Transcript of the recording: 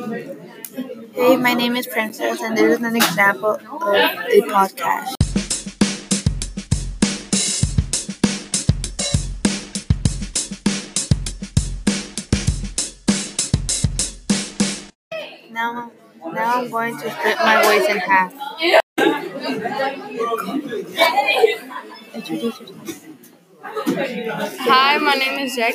Hey, my name is Princess, and this is an example of a podcast. Now, now I'm going to split my voice in half. Hi, my name is Jack.